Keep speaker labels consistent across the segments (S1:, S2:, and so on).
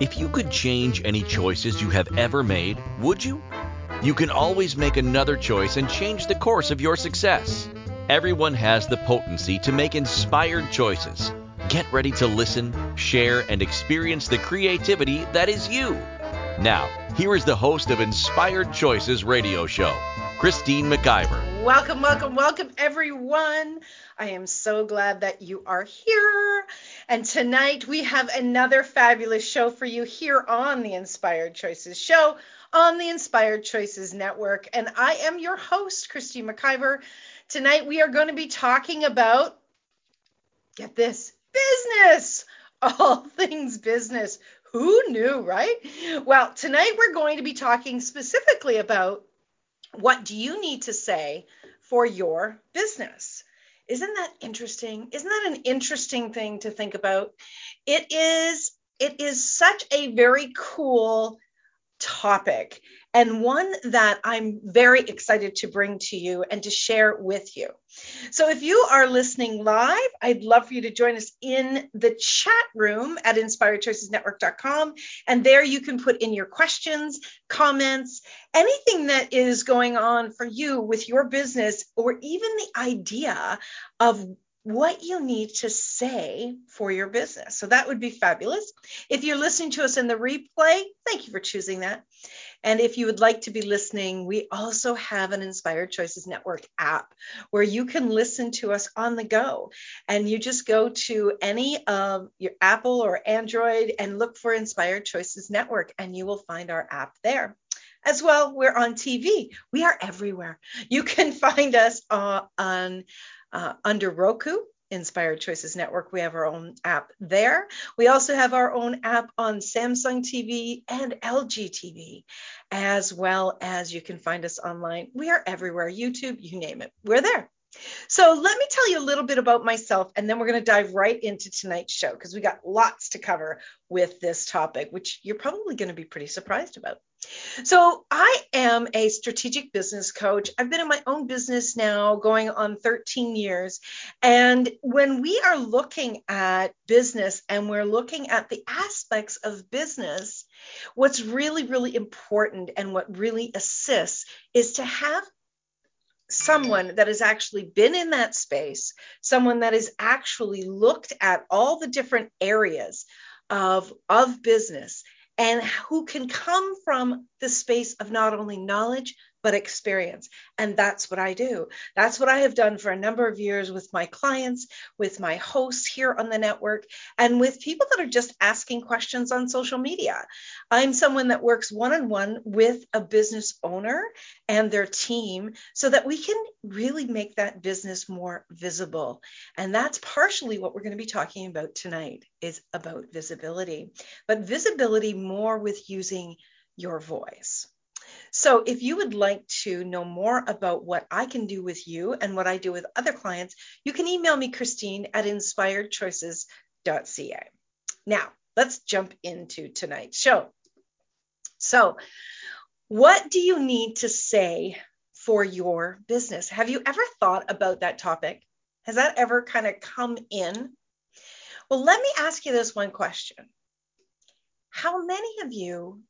S1: If you could change any choices you have ever made, would you? You can always make another choice and change the course of your success. Everyone has the potency to make inspired choices. Get ready to listen, share, and experience the creativity that is you. Now, here is the host of Inspired Choices radio show, Christine McIver.
S2: Welcome, welcome, welcome, everyone. I am so glad that you are here. And tonight we have another fabulous show for you here on the Inspired Choices show on the Inspired Choices Network. And I am your host, Christine McIver. Tonight we are going to be talking about, get this, business, all things business. Who knew, right? Well, tonight we're going to be talking specifically about what do you need to say for your business. Isn't that interesting? Isn't that an interesting thing to think about? It is it is such a very cool topic and one that I'm very excited to bring to you and to share with you. So, if you are listening live, I'd love for you to join us in the chat room at inspiredchoicesnetwork.com. And there you can put in your questions, comments, anything that is going on for you with your business, or even the idea of what you need to say for your business. So that would be fabulous. If you're listening to us in the replay, thank you for choosing that. And if you would like to be listening, we also have an Inspired Choices Network app where you can listen to us on the go. And you just go to any of your Apple or Android and look for Inspired Choices Network, and you will find our app there. As well, we're on TV. We are everywhere. You can find us uh, on uh, under Roku, Inspired Choices Network. We have our own app there. We also have our own app on Samsung TV and LG TV, as well as you can find us online. We are everywhere YouTube, you name it, we're there. So let me tell you a little bit about myself, and then we're going to dive right into tonight's show because we got lots to cover with this topic, which you're probably going to be pretty surprised about. So, I am a strategic business coach. I've been in my own business now going on 13 years. And when we are looking at business and we're looking at the aspects of business, what's really, really important and what really assists is to have someone that has actually been in that space, someone that has actually looked at all the different areas of, of business and who can come from the space of not only knowledge but experience. And that's what I do. That's what I have done for a number of years with my clients, with my hosts here on the network, and with people that are just asking questions on social media. I'm someone that works one on one with a business owner and their team so that we can really make that business more visible. And that's partially what we're going to be talking about tonight is about visibility, but visibility more with using your voice. So, if you would like to know more about what I can do with you and what I do with other clients, you can email me, Christine, at inspiredchoices.ca. Now, let's jump into tonight's show. So, what do you need to say for your business? Have you ever thought about that topic? Has that ever kind of come in? Well, let me ask you this one question How many of you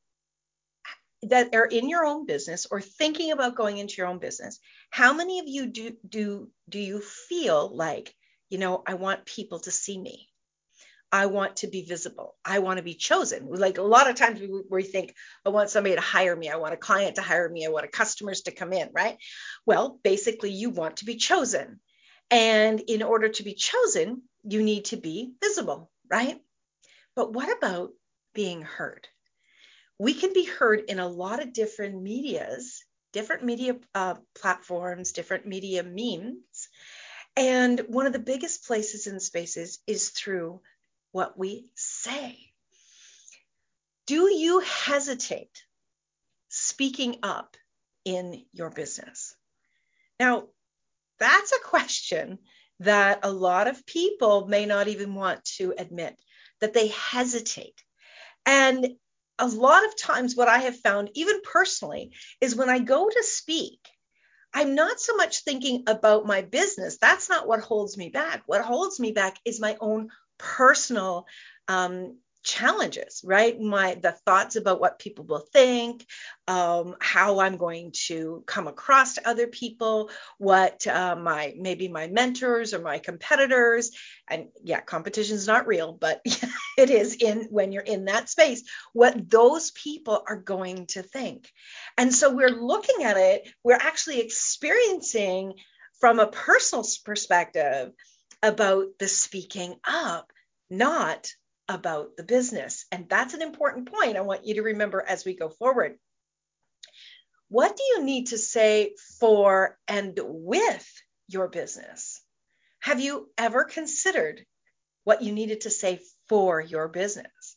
S2: that are in your own business or thinking about going into your own business how many of you do do do you feel like you know i want people to see me? I want to be visible. I want to be chosen. Like a lot of times we, we think i want somebody to hire me. I want a client to hire me. I want customers to come in right? Well basically you want to be chosen. And in order to be chosen you need to be visible right? But what about being heard we can be heard in a lot of different medias, different media uh, platforms, different media means. And one of the biggest places and spaces is through what we say. Do you hesitate speaking up in your business? Now, that's a question that a lot of people may not even want to admit that they hesitate. And a lot of times what I have found, even personally, is when I go to speak, I'm not so much thinking about my business. That's not what holds me back. What holds me back is my own personal um, challenges right? My the thoughts about what people will think um, how i'm going to come across to other people what uh, my maybe my mentors or my competitors and yeah competition is not real but it is in when you're in that space what those people are going to think. And so we're looking at it we're actually experiencing from a personal perspective about the speaking up not about the business. And that's an important point I want you to remember as we go forward. What do you need to say for and with your business? Have you ever considered what you needed to say for your business?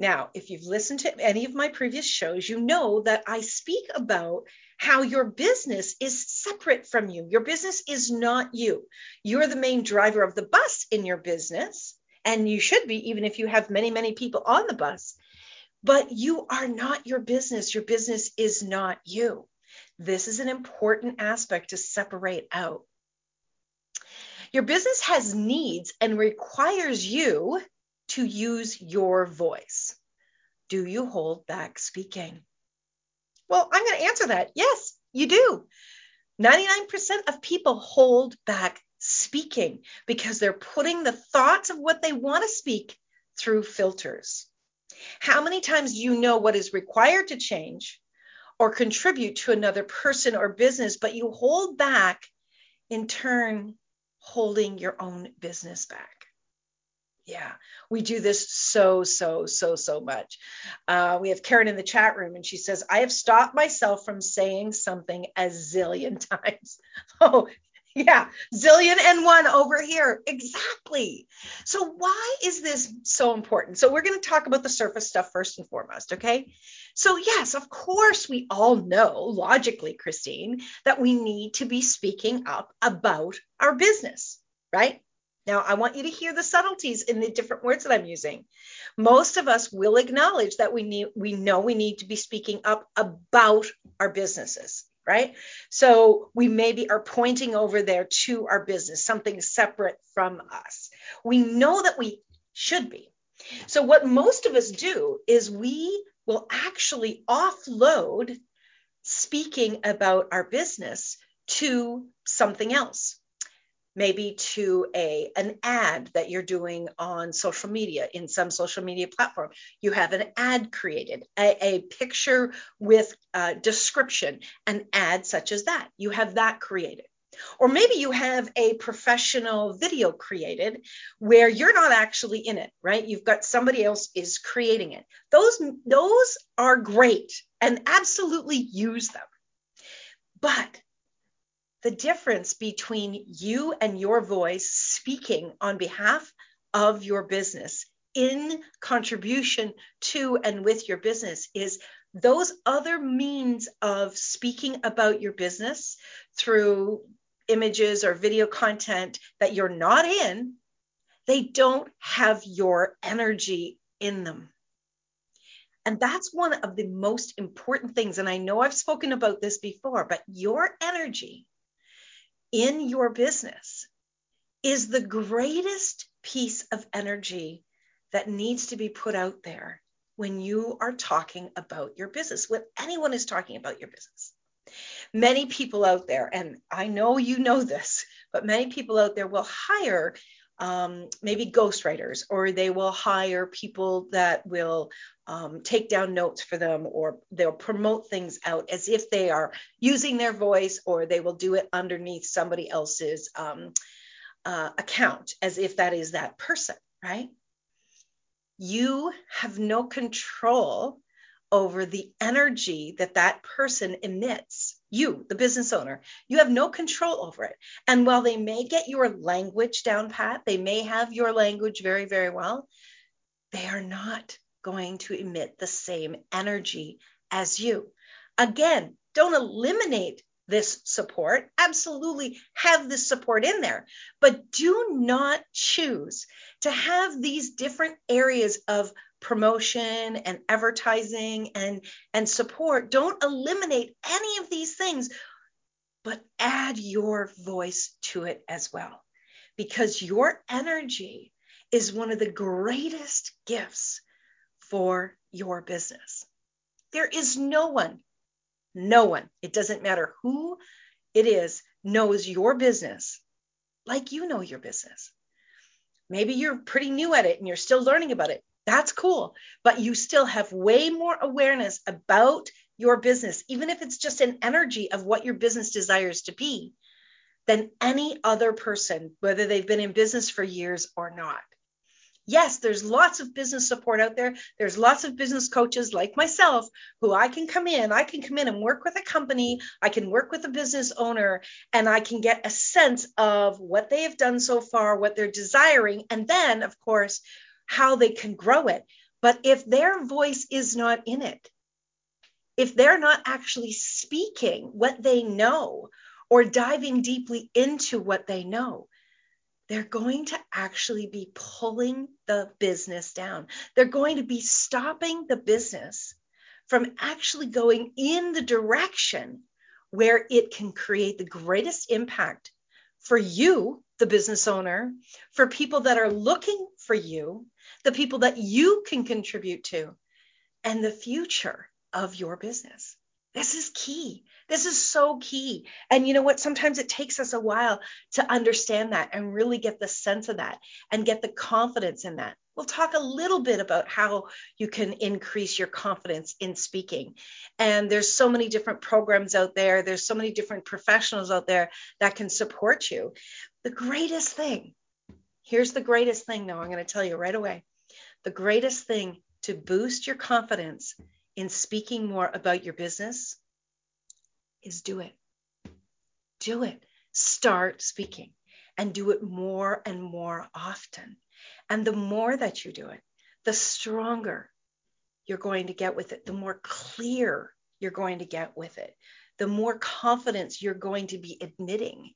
S2: Now, if you've listened to any of my previous shows, you know that I speak about how your business is separate from you. Your business is not you. You're the main driver of the bus in your business, and you should be, even if you have many, many people on the bus. But you are not your business. Your business is not you. This is an important aspect to separate out. Your business has needs and requires you to use your voice. Do you hold back speaking? Well, I'm going to answer that. Yes, you do. 99% of people hold back speaking because they're putting the thoughts of what they want to speak through filters. How many times do you know what is required to change or contribute to another person or business, but you hold back in turn, holding your own business back? Yeah, we do this so, so, so, so much. Uh, we have Karen in the chat room, and she says, I have stopped myself from saying something a zillion times. Oh, yeah, zillion and one over here. Exactly. So, why is this so important? So, we're going to talk about the surface stuff first and foremost, okay? So, yes, of course, we all know logically, Christine, that we need to be speaking up about our business, right? Now, I want you to hear the subtleties in the different words that I'm using. Most of us will acknowledge that we need we know we need to be speaking up about our businesses right? So we maybe are pointing over there to our business, something separate from us. We know that we should be. So what most of us do is we will actually offload speaking about our business to something else maybe to a an ad that you're doing on social media in some social media platform. You have an ad created a, a picture with a description an ad such as that. You have that created. Or maybe you have a professional video created where you're not actually in it right? You've got somebody else is creating it. Those those are great and absolutely use them. But the difference between you and your voice speaking on behalf of your business in contribution to and with your business is those other means of speaking about your business through images or video content that you're not in, they don't have your energy in them. And that's one of the most important things. And I know I've spoken about this before, but your energy in your business is the greatest piece of energy that needs to be put out there when you are talking about your business, when anyone is talking about your business. Many people out there, and I know you know this, but many people out there will hire um, maybe ghostwriters, or they will hire people that will um, take down notes for them, or they'll promote things out as if they are using their voice, or they will do it underneath somebody else's um, uh, account as if that is that person, right? You have no control over the energy that that person emits you, the business owner, you have no control over it. And while they may get your language down pat, they may have your language very, very well, they are not going to emit the same energy as you. Again, don't eliminate this support. Absolutely have this support in there, but do not choose to have these different areas of promotion and advertising and and support don't eliminate any of these things but add your voice to it as well because your energy is one of the greatest gifts for your business. There is no one, no one, it doesn't matter who it is, knows your business like you know your business. Maybe you're pretty new at it and you're still learning about it. That's cool. But you still have way more awareness about your business, even if it's just an energy of what your business desires to be, than any other person, whether they've been in business for years or not. Yes, there's lots of business support out there. There's lots of business coaches like myself who I can come in, I can come in and work with a company, I can work with a business owner, and I can get a sense of what they have done so far, what they're desiring, and then, of course, how they can grow it. But if their voice is not in it, if they're not actually speaking what they know or diving deeply into what they know, they're going to actually be pulling the business down. They're going to be stopping the business from actually going in the direction where it can create the greatest impact for you, the business owner, for people that are looking for you, the people that you can contribute to, and the future of your business. This is key. This is so key. And you know what? Sometimes it takes us a while to understand that and really get the sense of that and get the confidence in that. We'll talk a little bit about how you can increase your confidence in speaking. And there's so many different programs out there, there's so many different professionals out there that can support you. The greatest thing, here's the greatest thing, though, I'm going to tell you right away. The greatest thing to boost your confidence in speaking more about your business is do it. Do it. Start speaking and do it more and more often. And the more that you do it, the stronger you're going to get with it, the more clear you're going to get with it, the more confidence you're going to be admitting.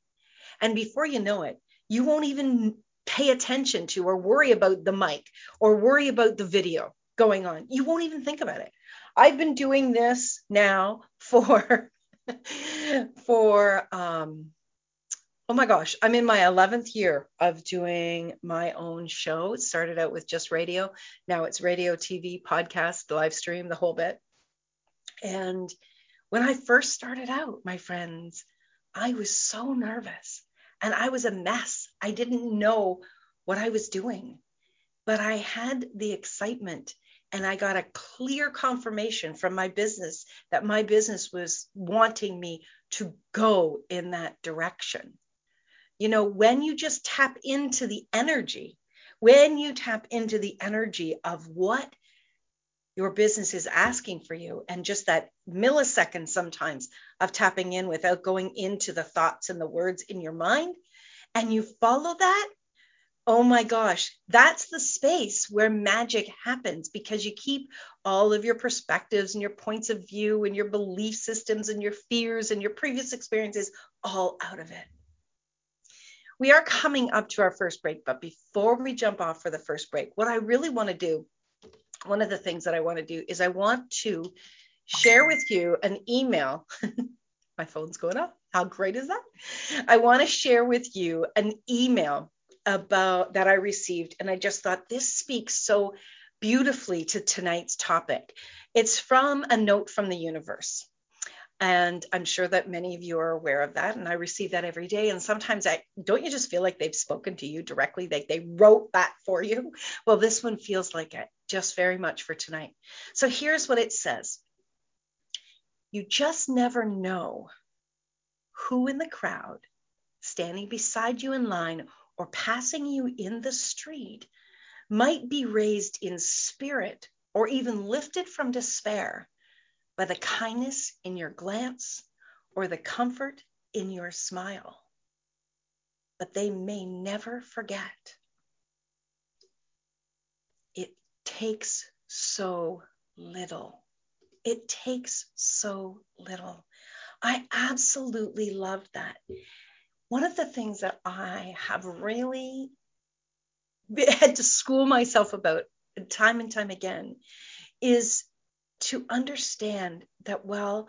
S2: And before you know it, you won't even pay attention to or worry about the mic or worry about the video going on. You won't even think about it. I've been doing this now for for um oh my gosh, I'm in my 11th year of doing my own show. It started out with just radio. Now it's radio, TV, podcast, live stream, the whole bit. And when I first started out, my friends, I was so nervous and I was a mess. I didn't know what I was doing, but I had the excitement and I got a clear confirmation from my business that my business was wanting me to go in that direction. You know, when you just tap into the energy, when you tap into the energy of what your business is asking for you, and just that millisecond sometimes of tapping in without going into the thoughts and the words in your mind, and you follow that, oh my gosh, that's the space where magic happens because you keep all of your perspectives and your points of view and your belief systems and your fears and your previous experiences all out of it. We are coming up to our first break, but before we jump off for the first break, what I really want to do, one of the things that I want to do is I want to share with you an email. My phone's going up. How great is that? I want to share with you an email about that I received, and I just thought this speaks so beautifully to tonight's topic. It's from a note from the universe. And I'm sure that many of you are aware of that. And I receive that every day. And sometimes I don't you just feel like they've spoken to you directly? Like they wrote that for you. Well, this one feels like it just very much for tonight. So here's what it says. You just never know who in the crowd standing beside you in line or passing you in the street might be raised in spirit or even lifted from despair by the kindness in your glance or the comfort in your smile. But they may never forget. It takes so little. It takes so little. I absolutely love that one of the things that I have really had to school myself about time and time again is to understand that while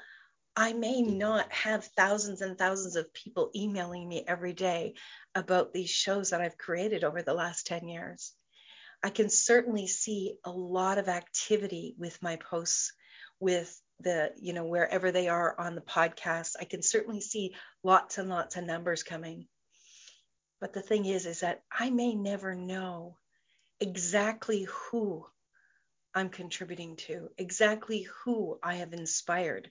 S2: I may not have thousands and thousands of people emailing me every day about these shows that I've created over the last 10 years, I can certainly see a lot of activity with my posts, with the, you know, wherever they are on the podcast. I can certainly see lots and lots of numbers coming. But the thing is, is that I may never know exactly who I'm contributing to, exactly who I have inspired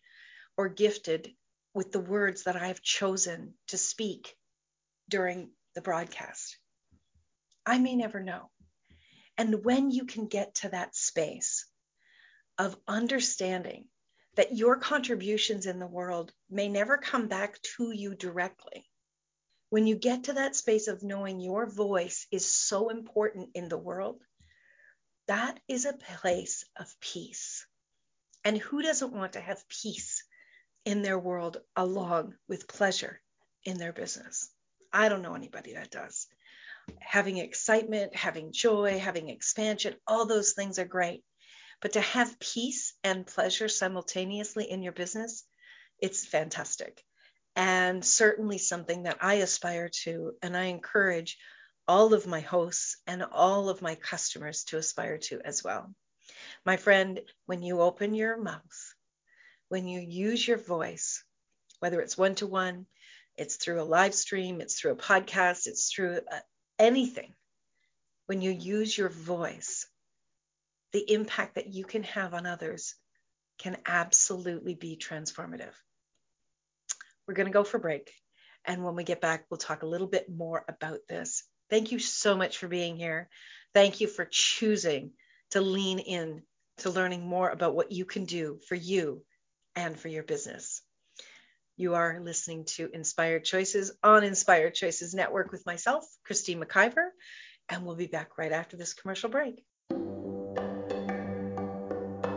S2: or gifted with the words that I have chosen to speak during the broadcast. I may never know. And when you can get to that space of understanding that your contributions in the world may never come back to you directly, when you get to that space of knowing your voice is so important in the world, that is a place of peace. And who doesn't want to have peace in their world along with pleasure in their business? I don't know anybody that does having excitement, having joy, having expansion, all those things are great. But to have peace and pleasure simultaneously in your business, it's fantastic. And certainly something that I aspire to, and I encourage all of my hosts and all of my customers to aspire to as well. My friend, when you open your mouth, when you use your voice, whether it's one to one, it's through a live stream, it's through a podcast, it's through a, anything, when you use your voice, the impact that you can have on others can absolutely be transformative. We're going to go for break. And when we get back, we'll talk a little bit more about this. Thank you so much for being here. Thank you for choosing to lean in to learning more about what you can do for you and for your business. You are listening to Inspired Choices on Inspired Choices Network with myself, Christine McIver, and we'll be back right after this commercial break.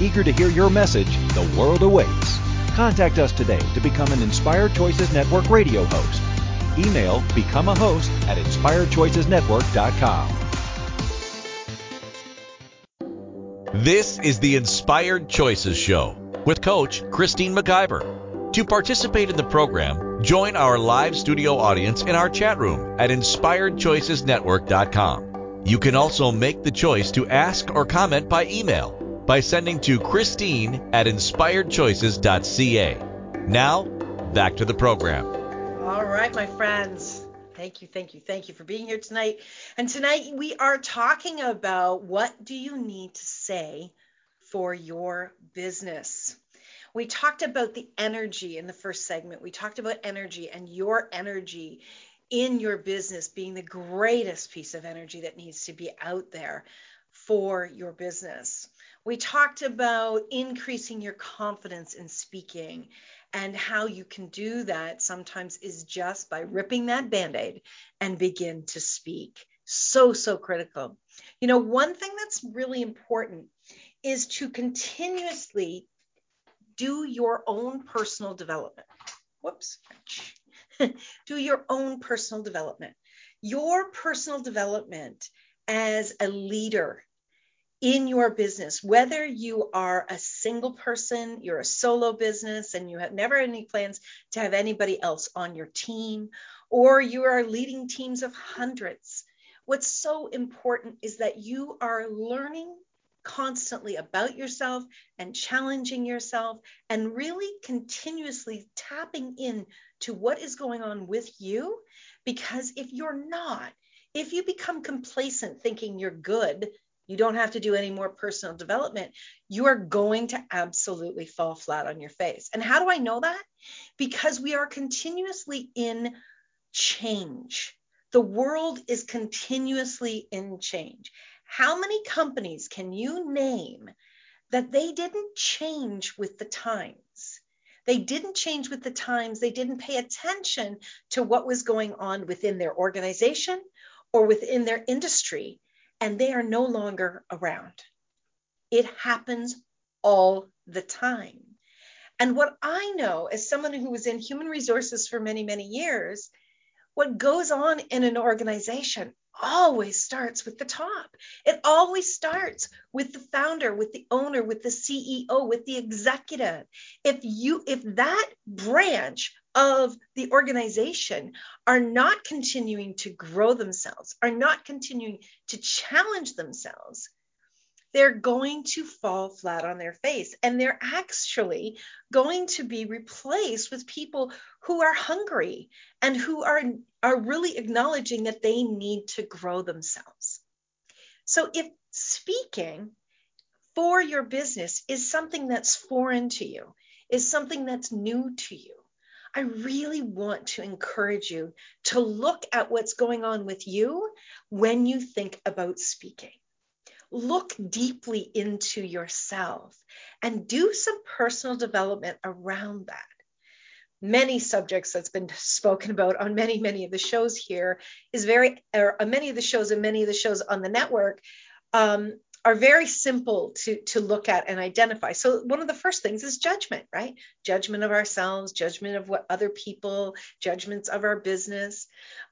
S3: Eager to hear your message, the world awaits. Contact us today to become an Inspired Choices Network radio host. Email become a host at inspiredchoicesnetwork.com.
S1: This is the Inspired Choices Show with Coach Christine McIver. To participate in the program, join our live studio audience in our chat room at inspiredchoicesnetwork.com. You can also make the choice to ask or comment by email by sending to Christine at inspiredchoices.ca. Now, back to the program.
S2: All right, my friends. Thank you, thank you, thank you for being here tonight. And tonight we are talking about what do you need to say for your business. We talked about the energy in the first segment. We talked about energy and your energy in your business being the greatest piece of energy that needs to be out there for your business. We talked about increasing your confidence in speaking and how you can do that sometimes is just by ripping that band aid and begin to speak. So, so critical. You know, one thing that's really important is to continuously do your own personal development. Whoops. do your own personal development. Your personal development as a leader in your business, whether you are a single person, you're a solo business, and you have never any plans to have anybody else on your team, or you are leading teams of hundreds. What's so important is that you are learning constantly about yourself and challenging yourself and really continuously tapping in to what is going on with you. Because if you're not, if you become complacent thinking you're good, you don't have to do any more personal development, you are going to absolutely fall flat on your face. And how do I know that? Because we are continuously in change. The world is continuously in change. How many companies can you name that they didn't change with the times? They didn't change with the times. They didn't pay attention to what was going on within their organization or within their industry, and they are no longer around. It happens all the time. And what I know as someone who was in human resources for many, many years, what goes on in an organization always starts with the top. It always starts with the founder, with the owner, with the CEO, with the executive. If you if that branch of the organization are not continuing to grow themselves, are not continuing to challenge themselves, they're going to fall flat on their face. And they're actually going to be replaced with people who are hungry and who are are really acknowledging that they need to grow themselves. So if speaking for your business is something that's foreign to you is something that's new to you I really want to encourage you to look at what's going on with you when you think about speaking look deeply into yourself and do some personal development around that. Many subjects that's been spoken about on many, many of the shows here is very, or many of the shows and many of the shows on the network um, are very simple to, to look at and identify. So, one of the first things is judgment, right? Judgment of ourselves, judgment of what other people, judgments of our business.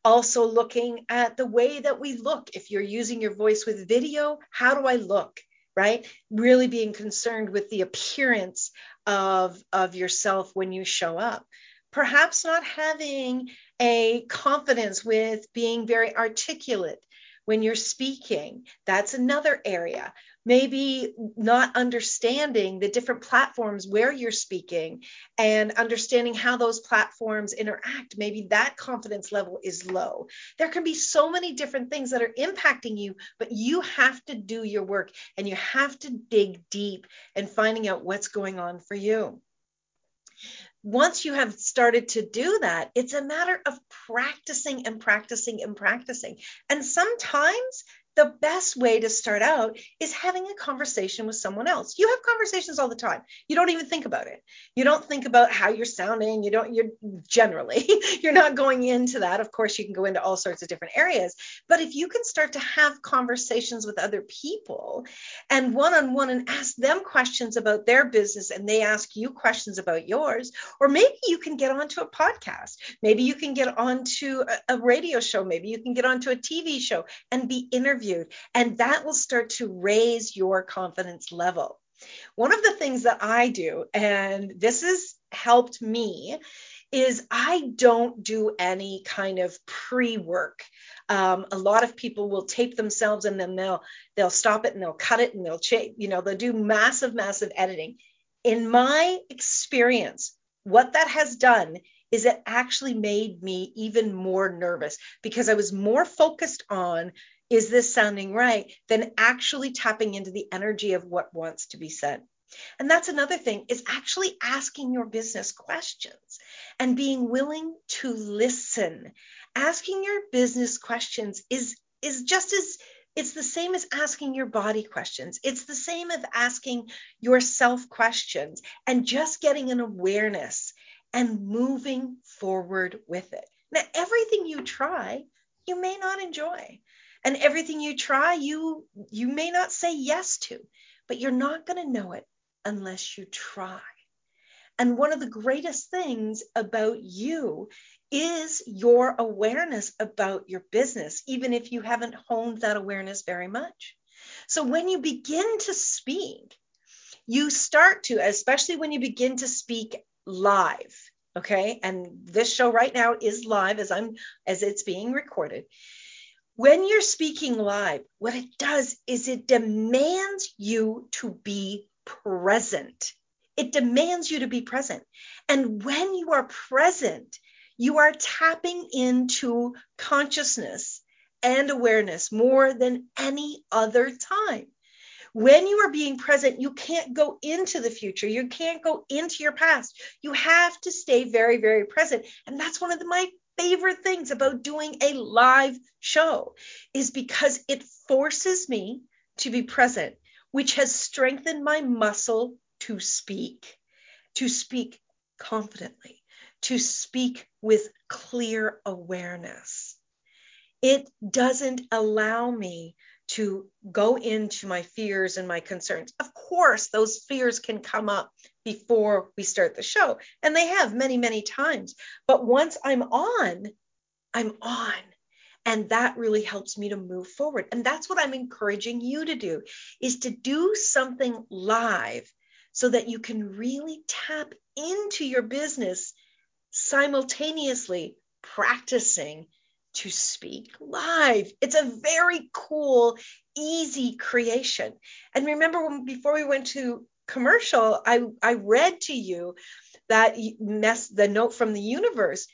S2: Also, looking at the way that we look. If you're using your voice with video, how do I look? Right? Really being concerned with the appearance of, of yourself when you show up. Perhaps not having a confidence with being very articulate when you're speaking. That's another area. Maybe not understanding the different platforms where you're speaking and understanding how those platforms interact. Maybe that confidence level is low. There can be so many different things that are impacting you, but you have to do your work and you have to dig deep and finding out what's going on for you once you have started to do that, it's a matter of practicing and practicing and practicing. And sometimes the best way to start out is having a conversation with someone else. You have conversations all the time. You don't even think about it. You don't think about how you're sounding. You don't, you're generally, you're not going into that. Of course, you can go into all sorts of different areas. But if you can start to have conversations with other people and one on one and ask them questions about their business and they ask you questions about yours, or maybe you can get onto a podcast. Maybe you can get onto a, a radio show. Maybe you can get onto a TV show and be interviewed interviewed, and that will start to raise your confidence level. One of the things that I do, and this has helped me, is I don't do any kind of pre-work. Um, a lot of people will tape themselves and then they'll they'll stop it and they'll cut it and they'll change, you know, they'll do massive, massive editing. In my experience, what that has done is it actually made me even more nervous because I was more focused on is this sounding right, than actually tapping into the energy of what wants to be said. And that's another thing is actually asking your business questions and being willing to listen. Asking your business questions is is just as it's the same as asking your body questions. It's the same as asking yourself questions and just getting an awareness and moving forward with it. Now, everything you try, you may not enjoy and everything you try you you may not say yes to but you're not going to know it unless you try and one of the greatest things about you is your awareness about your business even if you haven't honed that awareness very much So when you begin to speak, you start to, especially when you begin to speak live, okay? And this show right now is live as I'm as it's being recorded. When you're speaking live, what it does is it demands you to be present. It demands you to be present. And when you are present, you are tapping into consciousness and awareness more than any other time. When you are being present, you can't go into the future. You can't go into your past. You have to stay very, very present. And that's one of the, my favorite things about doing a live show is because it forces me to be present, which has strengthened my muscle to speak, to speak confidently, to speak with clear awareness. It doesn't allow me to go into my fears and my concerns. Of course, those fears can come up before we start the show, and they have many, many times. But once I'm on, I'm on. And that really helps me to move forward. And that's what I'm encouraging you to do is to do something live so that you can really tap into your business simultaneously practicing to speak live. It's a very cool, easy creation. And remember when before we went to commercial, I, I read to you that mess the note from the universe.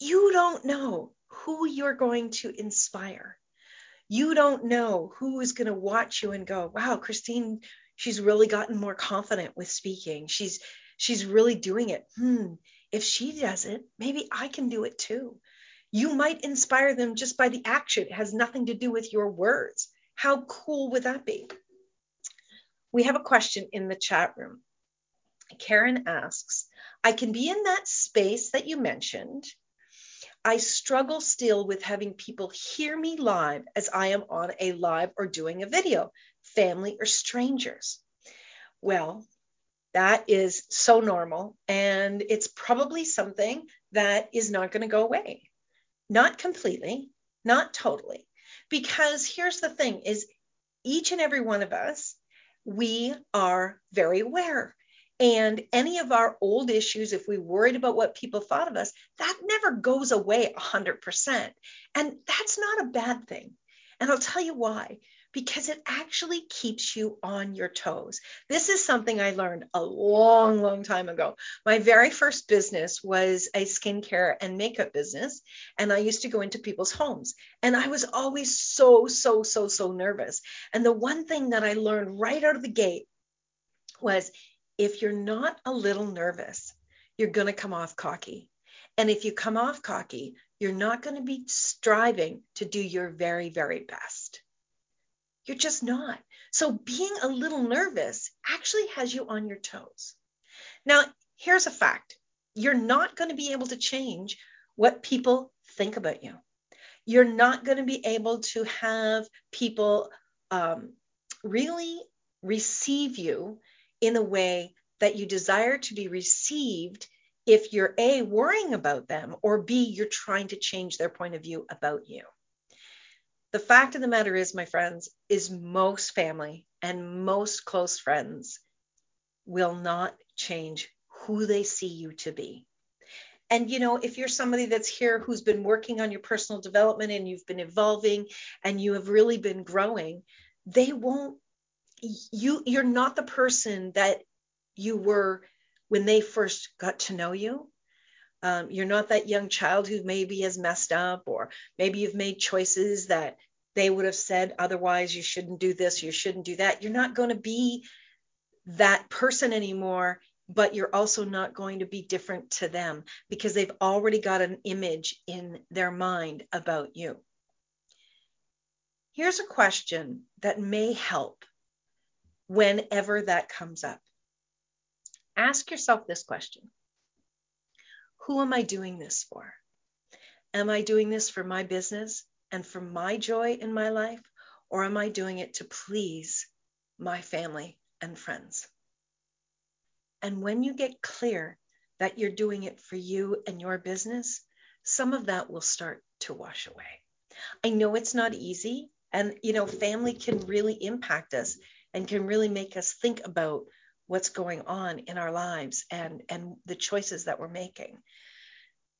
S2: You don't know who you're going to inspire. You don't know who is going to watch you and go, wow, Christine, she's really gotten more confident with speaking. She's she's really doing it. Hmm, if she does it, maybe I can do it too. You might inspire them just by the action. It has nothing to do with your words. How cool would that be? We have a question in the chat room. Karen asks, I can be in that space that you mentioned. I struggle still with having people hear me live as I am on a live or doing a video, family or strangers. Well, that is so normal. And it's probably something that is not going to go away. Not completely, not totally. Because here's the thing is each and every one of us, we are very aware. And any of our old issues, if we worried about what people thought of us, that never goes away 100%. And that's not a bad thing. And I'll tell you why because it actually keeps you on your toes. This is something I learned a long, long time ago. My very first business was a skincare and makeup business, and I used to go into people's homes, and I was always so, so, so, so nervous. And the one thing that I learned right out of the gate was if you're not a little nervous, you're going to come off cocky. And if you come off cocky, you're not going to be striving to do your very, very best. You're just not. So being a little nervous actually has you on your toes. Now, here's a fact you're not going to be able to change what people think about you. You're not going to be able to have people um, really receive you in a way that you desire to be received if you're A, worrying about them, or B, you're trying to change their point of view about you. The fact of the matter is, my friends, is most family and most close friends will not change who they see you to be. And you know, if you're somebody that's here who's been working on your personal development and you've been evolving and you have really been growing, they won't you you're not the person that you were when they first got to know you. Um, you're not that young child who maybe has messed up, or maybe you've made choices that they would have said otherwise, you shouldn't do this, you shouldn't do that. You're not going to be that person anymore, but you're also not going to be different to them because they've already got an image in their mind about you. Here's a question that may help whenever that comes up. Ask yourself this question who am I doing this for? Am I doing this for my business and for my joy in my life, or am I doing it to please my family and friends? And when you get clear that you're doing it for you and your business, some of that will start to wash away. I know it's not easy, And, you know, family can really impact us and can really make us think about what's going on in our lives and, and the choices that we're making.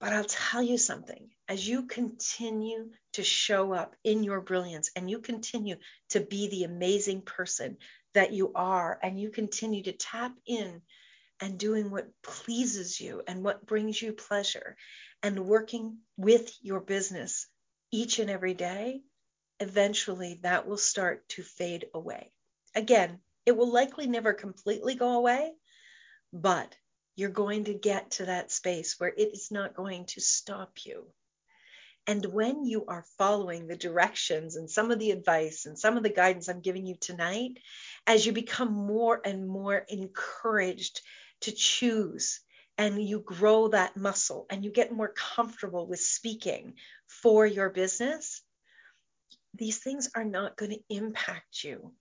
S2: But I'll tell you something as you continue to show up in your brilliance and you continue to be the amazing person that you are, and you continue to tap in and doing what pleases you and what brings you pleasure and working with your business each and every day, eventually that will start to fade away. Again, it will likely never completely go away, but you're going to get to that space where it is not going to stop you. And when you are following the directions and some of the advice and some of the guidance I'm giving you tonight, as you become more and more encouraged to choose and you grow that muscle and you get more comfortable with speaking for your business, these things are not going to impact you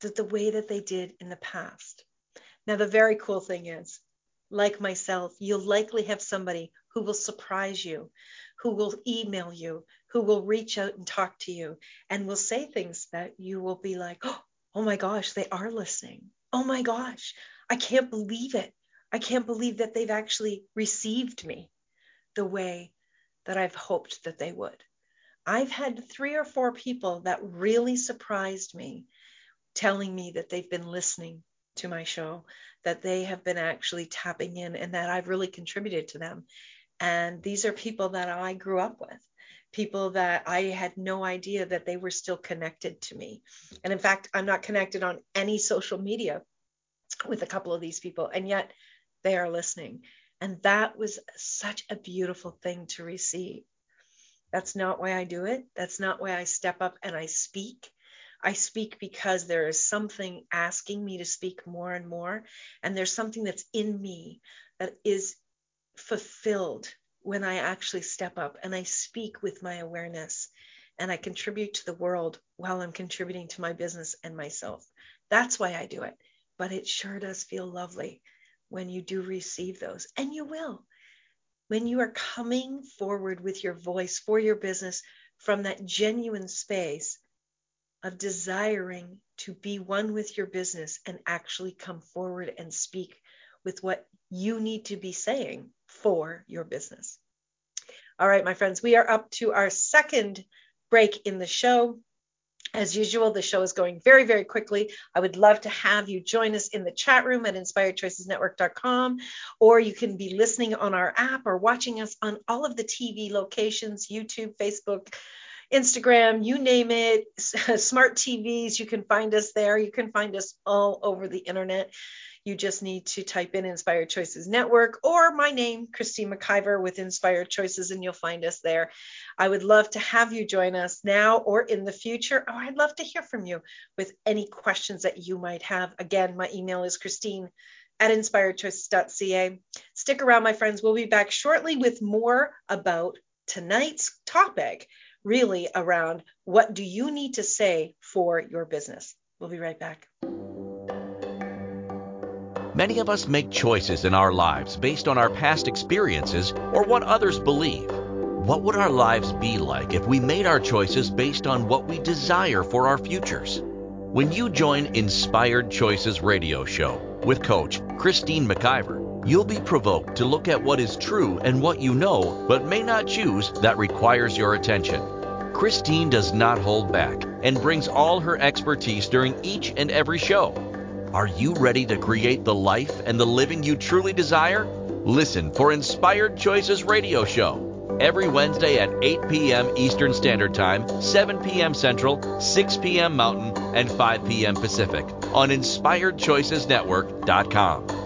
S2: the, the way that they did in the past. Now, the very cool thing is, like myself, you'll likely have somebody who will surprise you, who will email you, who will reach out and talk to you, and will say things that you will be like, oh, oh my gosh, they are listening. Oh my gosh, I can't believe it. I can't believe that they've actually received me the way that I've hoped that they would. I've had three or four people that really surprised me telling me that they've been listening to my show, that they have been actually tapping in, and that I've really contributed to them. And these are people that I grew up with, people that I had no idea that they were still connected to me. And in fact, I'm not connected on any social media with a couple of these people, and yet they are listening. And that was such a beautiful thing to receive. That's not why I do it. That's not why I step up and I speak. I speak because there is something asking me to speak more and more. And there's something that's in me that is fulfilled when I actually step up and I speak with my awareness and I contribute to the world while I'm contributing to my business and myself. That's why I do it. But it sure does feel lovely when you do receive those, and you will. When you are coming forward with your voice for your business from that genuine space of desiring to be one with your business and actually come forward and speak with what you need to be saying for your business. All right, my friends, we are up to our second break in the show. As usual, the show is going very, very quickly. I would love to have you join us in the chat room at inspiredchoicesnetwork.com, or you can be listening on our app or watching us on all of the TV locations YouTube, Facebook, Instagram, you name it, smart TVs, you can find us there. You can find us all over the internet. You just need to type in Inspired Choices Network or my name, Christine McIver with Inspired Choices, and you'll find us there. I would love to have you join us now or in the future. Oh, I'd love to hear from you with any questions that you might have. Again, my email is Christine at inspiredchoices.ca. Stick around, my friends. We'll be back shortly with more about tonight's topic, really around what do you need to say for your business. We'll be right back.
S1: Many of us make choices in our lives based on our past experiences or what others believe. What would our lives be like if we made our choices based on what we desire for our futures? When you join Inspired Choices Radio Show with Coach Christine McIver, you'll be provoked to look at what is true and what you know but may not choose that requires your attention. Christine does not hold back and brings all her expertise during each and every show. Are you ready to create the life and the living you truly desire? Listen for Inspired Choices Radio Show every Wednesday at 8 p.m. Eastern Standard Time, 7 p.m. Central, 6 p.m. Mountain, and 5 p.m. Pacific on InspiredChoicesNetwork.com.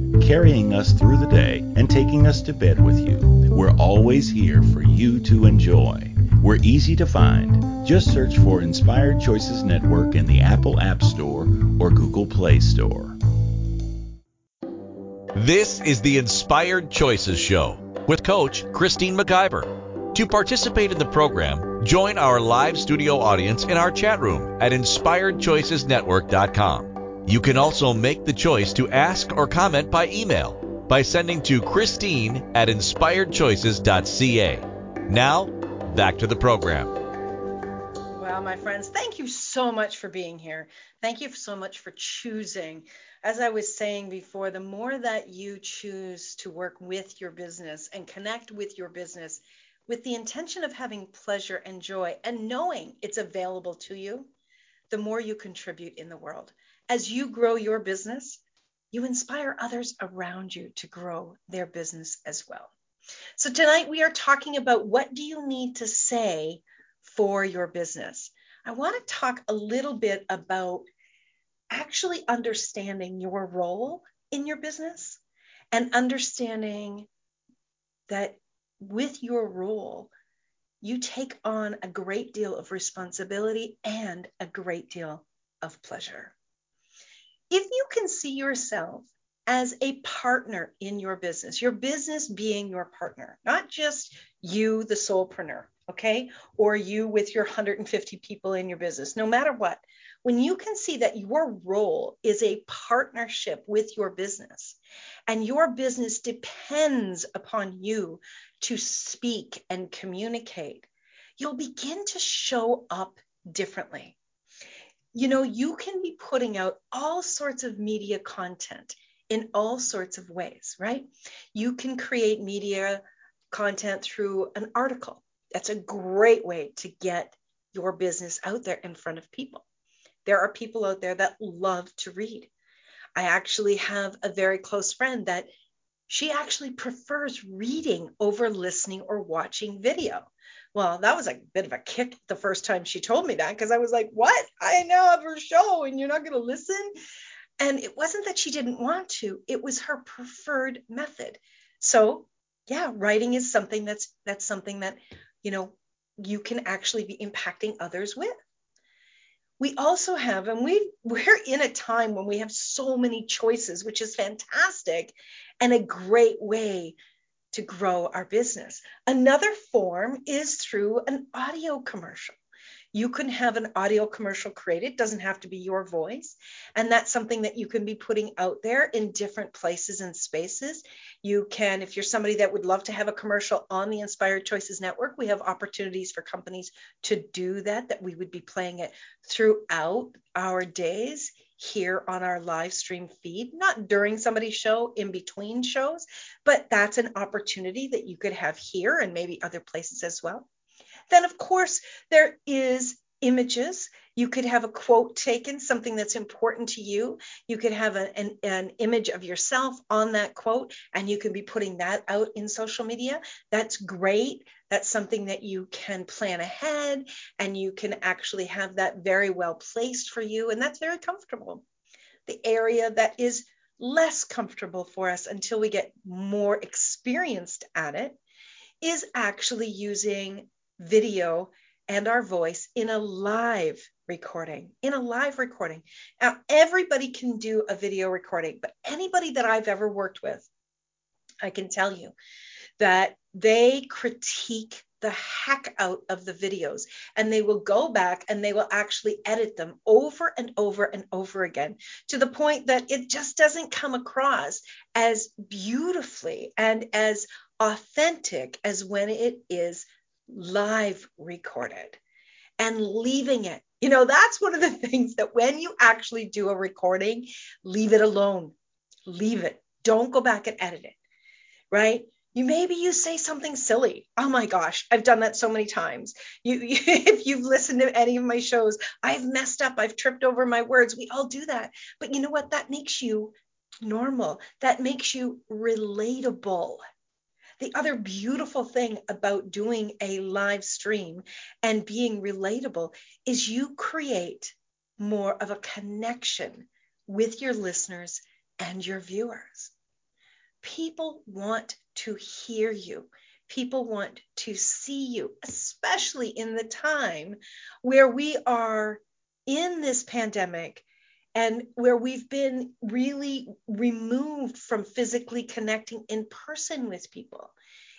S4: carrying us through the day, and taking us to bed with you, we're always here for you to enjoy. We're easy to find. Just search for Inspired Choices Network in the Apple App Store or Google Play Store.
S1: This is the Inspired Choices Show with Coach Christine McIver. To participate in the program, join our live studio audience in our chat room at inspiredchoicesnetwork.com. You can also make the choice to ask or comment by email by sending to Christine at inspiredchoices.ca. Now, back to the program.
S2: Well, my friends, thank you so much for being here. Thank you so much for choosing. As I was saying before, the more that you choose to work with your business and connect with your business with the intention of having pleasure and joy and knowing it's available to you, the more you contribute in the world. As you grow your business, you inspire others around you to grow their business as well. So tonight we are talking about what do you need to say for your business. I want to talk a little bit about actually understanding your role in your business and understanding that with your role, you take on a great deal of responsibility and a great deal of pleasure if you can see yourself as a partner in your business, your business being your partner, not just you, the solopreneur, okay, or you with your 150 people in your business, no matter what, when you can see that your role is a partnership with your business and your business depends upon you to speak and communicate, you'll begin to show up differently you know, you can be putting out all sorts of media content in all sorts of ways, right? You can create media content through an article. That's a great way to get your business out there in front of people. There are people out there that love to read. I actually have a very close friend that she actually prefers reading over listening or watching video. Well, that was a bit of a kick the first time she told me that because I was like, what? I now have her show and you're not going to listen? And it wasn't that she didn't want to, it was her preferred method. So, yeah, writing is something that's that's something that, you know, you can actually be impacting others with. We also have, and we we're in a time when we have so many choices, which is fantastic and a great way to grow our business. Another form is through an audio commercial. You can have an audio commercial created, doesn't have to be your voice. And that's something that you can be putting out there in different places and spaces. You can, if you're somebody that would love to have a commercial on the Inspired Choices Network, we have opportunities for companies to do that, that we would be playing it throughout our days here on our live stream feed, not during somebody's show, in between shows, but that's an opportunity that you could have here and maybe other places as well. Then, of course, there is images. You could have a quote taken, something that's important to you. You could have a, an, an image of yourself on that quote, and you can be putting that out in social media. That's great. That's something that you can plan ahead and you can actually have that very well placed for you. And that's very comfortable. The area that is less comfortable for us until we get more experienced at it is actually using video and our voice in a live recording. In a live recording. Now, everybody can do a video recording, but anybody that I've ever worked with, I can tell you that they critique the heck out of the videos and they will go back and they will actually edit them over and over and over again to the point that it just doesn't come across as beautifully and as authentic as when it is live recorded and leaving it. You know, that's one of the things that when you actually do a recording, leave it alone. Leave it. Don't go back and edit it. Right? You maybe you say something silly. Oh my gosh, I've done that so many times. You, you if you've listened to any of my shows, I've messed up, I've tripped over my words. We all do that. But you know what? That makes you normal. That makes you relatable. The other beautiful thing about doing a live stream and being relatable is you create more of a connection with your listeners and your viewers. People want to hear you. People want to see you, especially in the time where we are in this pandemic and where we've been really removed from physically connecting in person with people.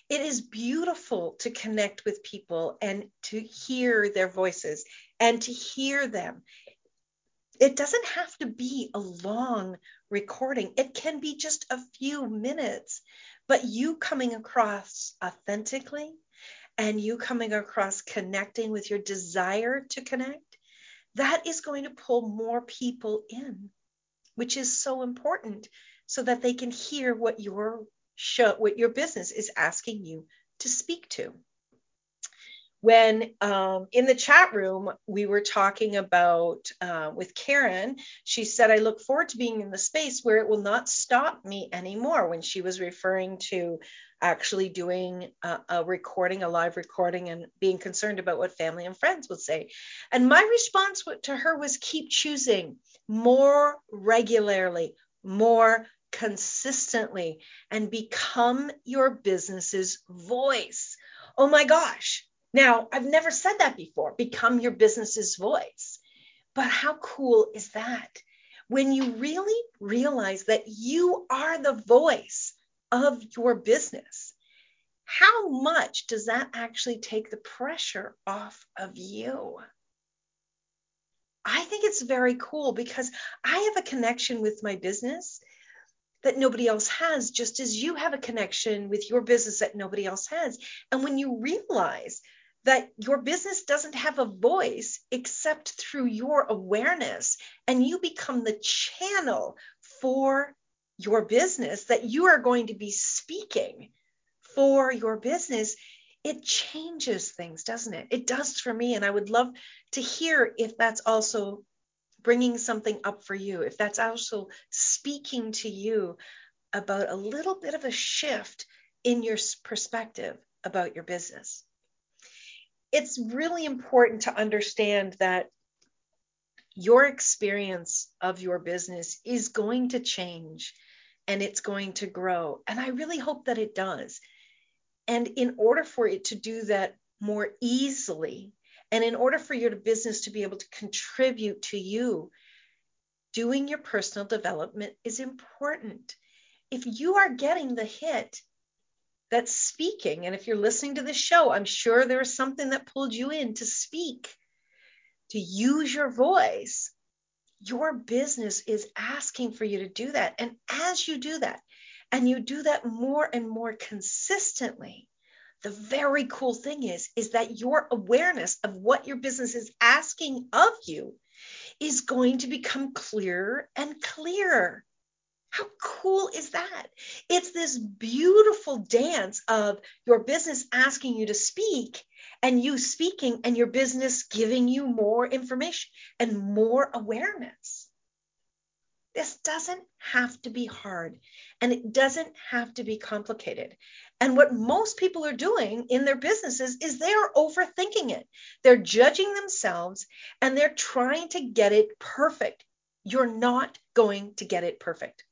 S2: It is beautiful to connect with people and to hear their voices and to hear them. It doesn't have to be a long recording, it can be just a few minutes, but you coming across authentically and you coming across connecting with your desire to connect that is going to pull more people in, which is so important so that they can hear what your show, what your business is asking you to speak to. When um, in the chat room, we were talking about uh, with Karen, she said, I look forward to being in the space where it will not stop me anymore when she was referring to actually doing a, a, recording, a live recording, and being concerned about what family and friends would say. And my response to her was keep choosing more regularly, more consistently, and become your business's voice. Oh my gosh. Now, I've never said that before become your business's voice. But how cool is that? When you really realize that you are the voice of your business. How much does that actually take the pressure off of you? I think it's very cool because I have a connection with my business that nobody else has, just as you have a connection with your business that nobody else has. And when you realize that your business doesn't have a voice except through your awareness, and you become the channel for your business that you are going to be speaking for your business, it changes things, doesn't it? It does for me. And I would love to hear if that's also bringing something up for you, if that's also speaking to you about a little bit of a shift in your perspective about your business. It's really important to understand that your experience of your business is going to change and it's going to grow. And I really hope that it does. And in order for it to do that more easily, and in order for your business to be able to contribute to you, doing your personal development is important. If you are getting the hit that's speaking, and if you're listening to this show, I'm sure there's something that pulled you in to speak, to use your voice your business is asking for you to do that. And as you do that, and you do that more and more consistently, the very cool thing is is that your awareness of what your business is asking of you is going to become clearer and clearer. How cool is that? It's this beautiful dance of your business asking you to speak and you speaking and your business giving you more information and more awareness. This doesn't have to be hard and it doesn't have to be complicated. And what most people are doing in their businesses is they are overthinking it. They're judging themselves and they're trying to get it perfect. You're not going to get it perfect.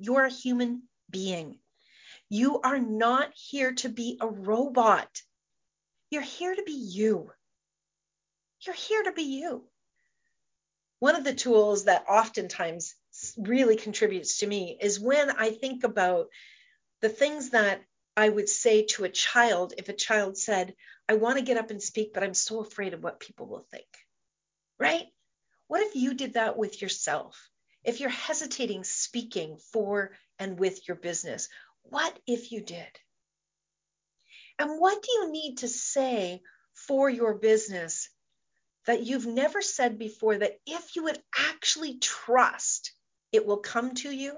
S2: You're a human being. You are not here to be a robot. You're here to be you. You're here to be you. One of the tools that oftentimes really contributes to me is when I think about the things that I would say to a child if a child said, I want to get up and speak, but I'm so afraid of what people will think. Right? What if you did that with yourself? If you're hesitating speaking for and with your business, what if you did? And what do you need to say for your business that you've never said before that if you would actually trust, it will come to you?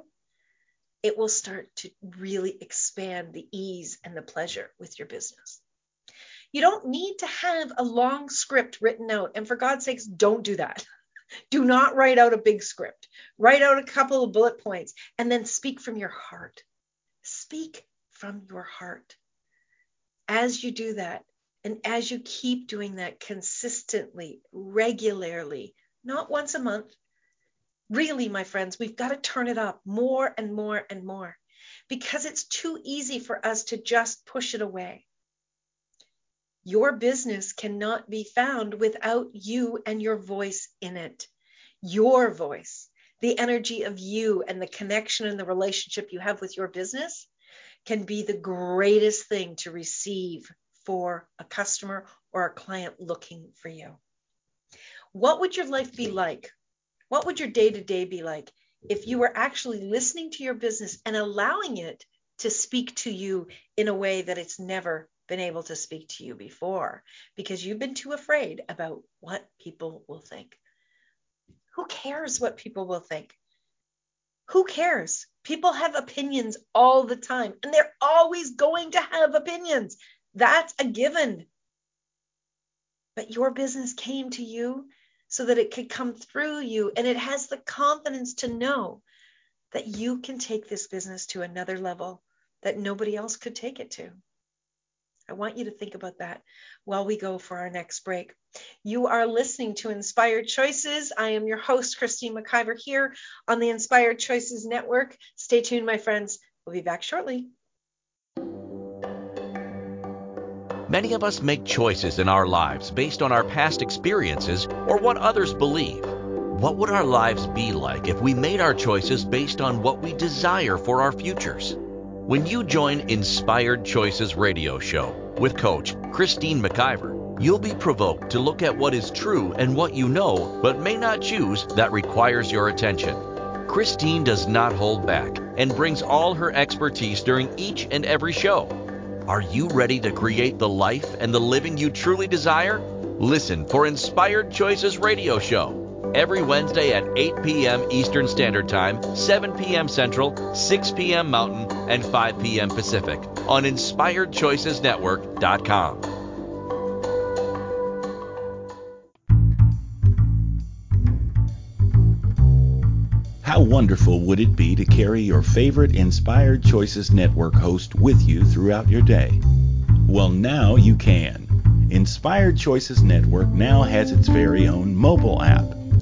S2: It will start to really expand the ease and the pleasure with your business. You don't need to have a long script written out. And for God's sakes, don't do that. Do not write out a big script. Write out a couple of bullet points and then speak from your heart. Speak from your heart as you do that, and as you keep doing that consistently, regularly, not once a month, really, my friends, we've got to turn it up more and more and more because it's too easy for us to just push it away. Your business cannot be found without you and your voice in it. Your voice, the energy of you and the connection and the relationship you have with your business can be the greatest thing to receive for a customer or a client looking for you. What would your life be like? What would your day to day be like if you were actually listening to your business and allowing it to speak to you in a way that it's never been able to speak to you before because you've been too afraid about what people will think. Who cares what people will think? Who cares? People have opinions all the time, and they're always going to have opinions. That's a given. But your business came to you so that it could come through you, and it has the confidence to know that you can take this business to another level that nobody else could take it to. I want you to think about that while we go for our next break. You are listening to Inspired Choices. I am your host, Christine McIver, here on the Inspired Choices Network. Stay tuned, my friends. We'll be back shortly.
S1: Many of us make choices in our lives based on our past experiences or what others believe. What would our lives be like if we made our choices based on what we desire for our futures? When you join Inspired Choices Radio Show with Coach Christine McIver, you'll be provoked to look at what is true and what you know but may not choose that requires your attention. Christine does not hold back and brings all her expertise during each and every show. Are you ready to create the life and the living you truly desire? Listen for Inspired Choices Radio Show every Wednesday at 8 p.m. Eastern Standard Time, 7 p.m. Central, 6 p.m. Mountain, and 5 p.m. Pacific on InspiredChoicesNetwork.com.
S4: How wonderful would it be to carry your favorite Inspired Choices Network host with you throughout your day? Well, now you can. Inspired Choices Network now has its very own mobile app.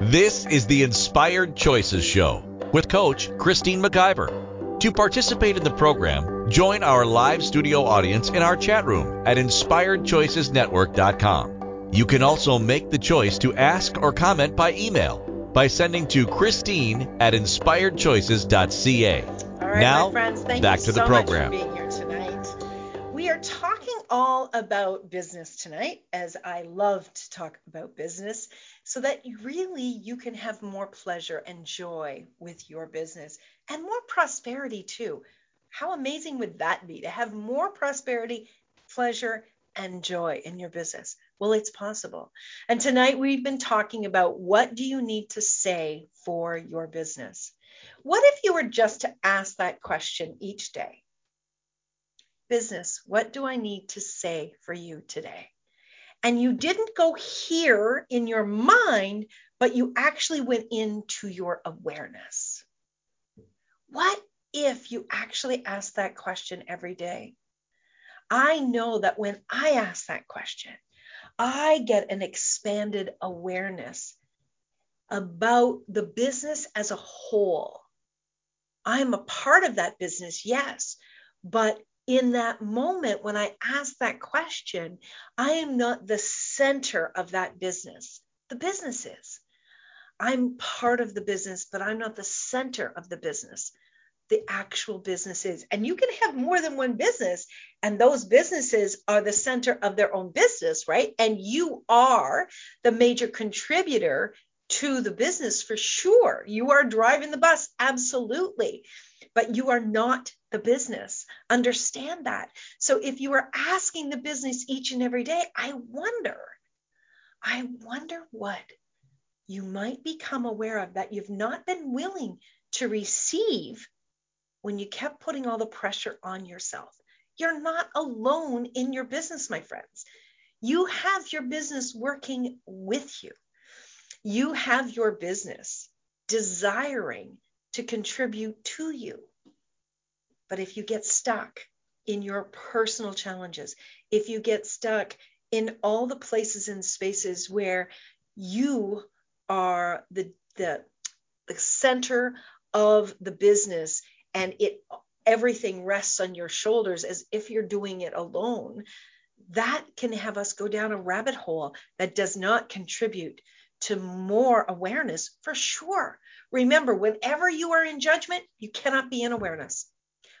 S1: This is the Inspired Choices Show with Coach Christine McIver. To participate in the program, join our live studio audience in our chat room at inspiredchoicesnetwork.com. You can also make the choice to ask or comment by email by sending to Christine at inspiredchoices.ca.
S2: All right,
S1: now,
S2: friends, thank
S1: back
S2: you
S1: to the
S2: so
S1: program.
S2: much for being here tonight. We are talking all about business tonight, as I love to talk about business, so that really you can have more pleasure and joy with your business and more prosperity too. How amazing would that be to have more prosperity, pleasure, and joy in your business? Well, it's possible. And tonight we've been talking about what do you need to say for your business? What if you were just to ask that question each day? Business, what do I need to say for you today? And you didn't go here in your mind, but you actually went into your awareness. What if you actually ask that question every day? I know that when I ask that question, I get an expanded awareness about the business as a whole. I'm a part of that business, yes, but in that moment when I ask that question, I am not the center of that business. The business is. I'm part of the business, but I'm not the center of the business. The actual business is. And you can have more than one business, and those businesses are the center of their own business, right? And you are the major contributor to the business for sure. You are driving the bus, absolutely. But you are not the business. Understand that. So if you are asking the business each and every day, I wonder, I wonder what you might become aware of that you've not been willing to receive when you kept putting all the pressure on yourself. you're not alone in your business, my friends. You have your business working with you. You have your business desiring to contribute to you. But if you get stuck in your personal challenges, if you get stuck in all the places and spaces where you are the, the, the center of the business and it everything rests on your shoulders as if you're doing it alone, that can have us go down a rabbit hole that does not contribute to more awareness for sure. Remember, whenever you are in judgment, you cannot be in awareness.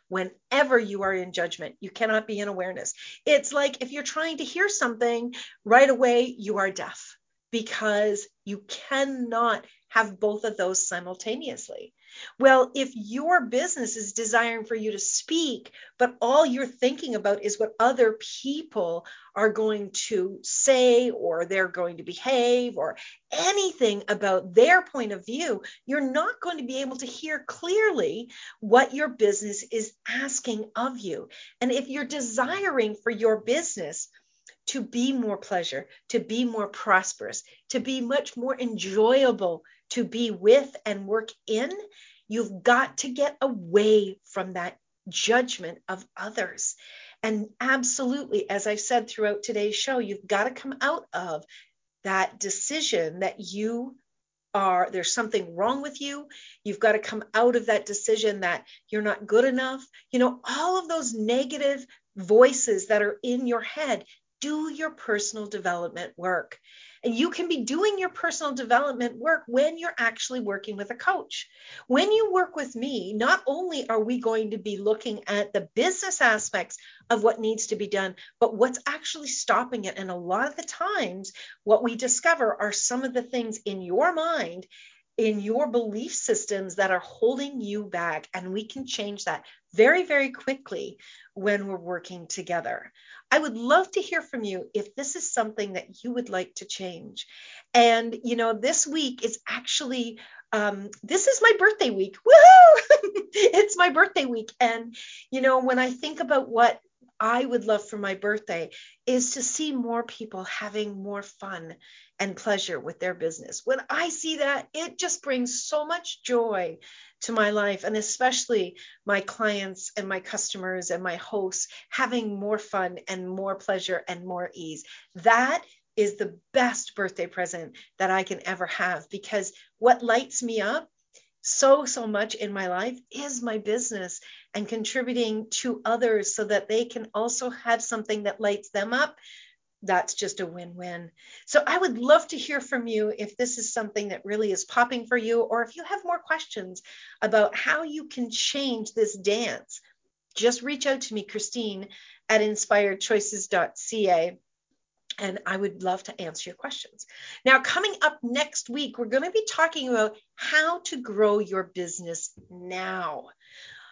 S2: Whenever you are in judgment, you cannot be in awareness. It's like if you're trying to hear something right away, you are deaf because you cannot have both of those simultaneously. Well, if your business is desiring for you to speak, but all you're thinking about is what other people are going to say or they're going to behave or anything about their point of view, you're not going to be able to hear clearly what your business is asking of you. And if you're desiring for your business, to be more pleasure, to be more prosperous, to be much more enjoyable to be with and work in, you've got to get away from that judgment of others. And absolutely, as I said throughout today's show, you've got to come out of that decision that you are there's something wrong with you you've got to come out of that decision that you're not good enough you know all of those negative voices that are in your head do your personal development work. And you can be doing your personal development work when you're actually working with a coach. When you work with me, not only are we going to be looking at the business aspects of what needs to be done, but what's actually stopping it. And a lot of the times, what we discover are some of the things in your mind in your belief systems that are holding you back. And we can change that very, very quickly when we're working together. I would love to hear from you if this is something that you would like to change. And, you know, this week is actually um, this is my birthday week. Woohoo! it's my birthday week. And, you know, when I think about what I would love for my birthday is to see more people having more fun and pleasure with their business. When I see that, it just brings so much joy to my life, and especially my clients and my customers and my hosts having more fun and more pleasure and more ease. That is the best birthday present that I can ever have because what lights me up so, so much in my life is my business and contributing to others so that they can also have something that lights them up. That's just a win win. So, I would love to hear from you if this is something that really is popping for you, or if you have more questions about how you can change this dance. Just reach out to me, Christine at inspiredchoices.ca and I would love to answer your questions. Now, coming up next week, we're going to be talking about how to grow your business now.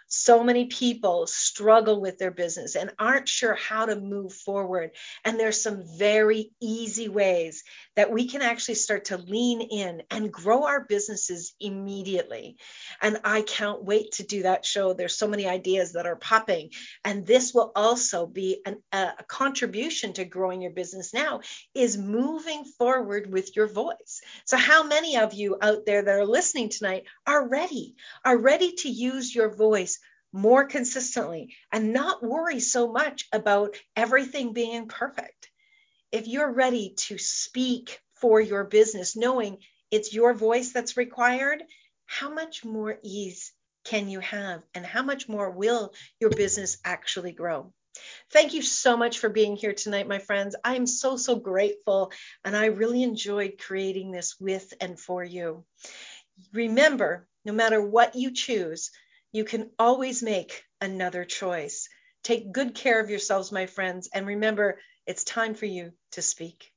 S2: So many people struggle with their business and aren't sure how to move forward. And there's some very easy ways that we can actually start to lean in and grow our businesses immediately. And I can't wait to do that show. There's so many ideas that are popping. And this will also be an, a, a contribution to growing your business now is moving forward with your voice. So how many of you out there that are listening tonight are ready, are ready to use your voice more consistently and not worry so much about everything being perfect. If you're ready to speak for your business, knowing it's your voice that's required, how much more ease can you have and how much more will your business actually grow? Thank you so much for being here tonight, my friends. I am so, so grateful, and I really enjoyed creating this with and for you. Remember, no matter what you choose, you can always make another choice. Take good care of yourselves, my friends, and remember, it's time for you to speak.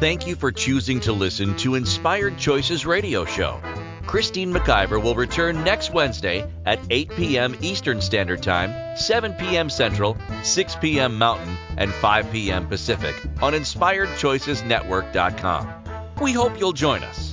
S1: Thank you for choosing to listen to Inspired Choices Radio Show. Christine McIver will return next Wednesday at 8 p.m. Eastern Standard Time, 7 p.m. Central, 6 p.m. Mountain, and 5 p.m. Pacific on InspiredChoicesNetwork.com. We hope you'll join us.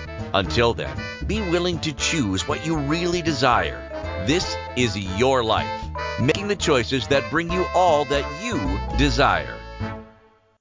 S1: Until then, be willing to choose what you really desire. This is your life, making the choices that bring you all that you desire.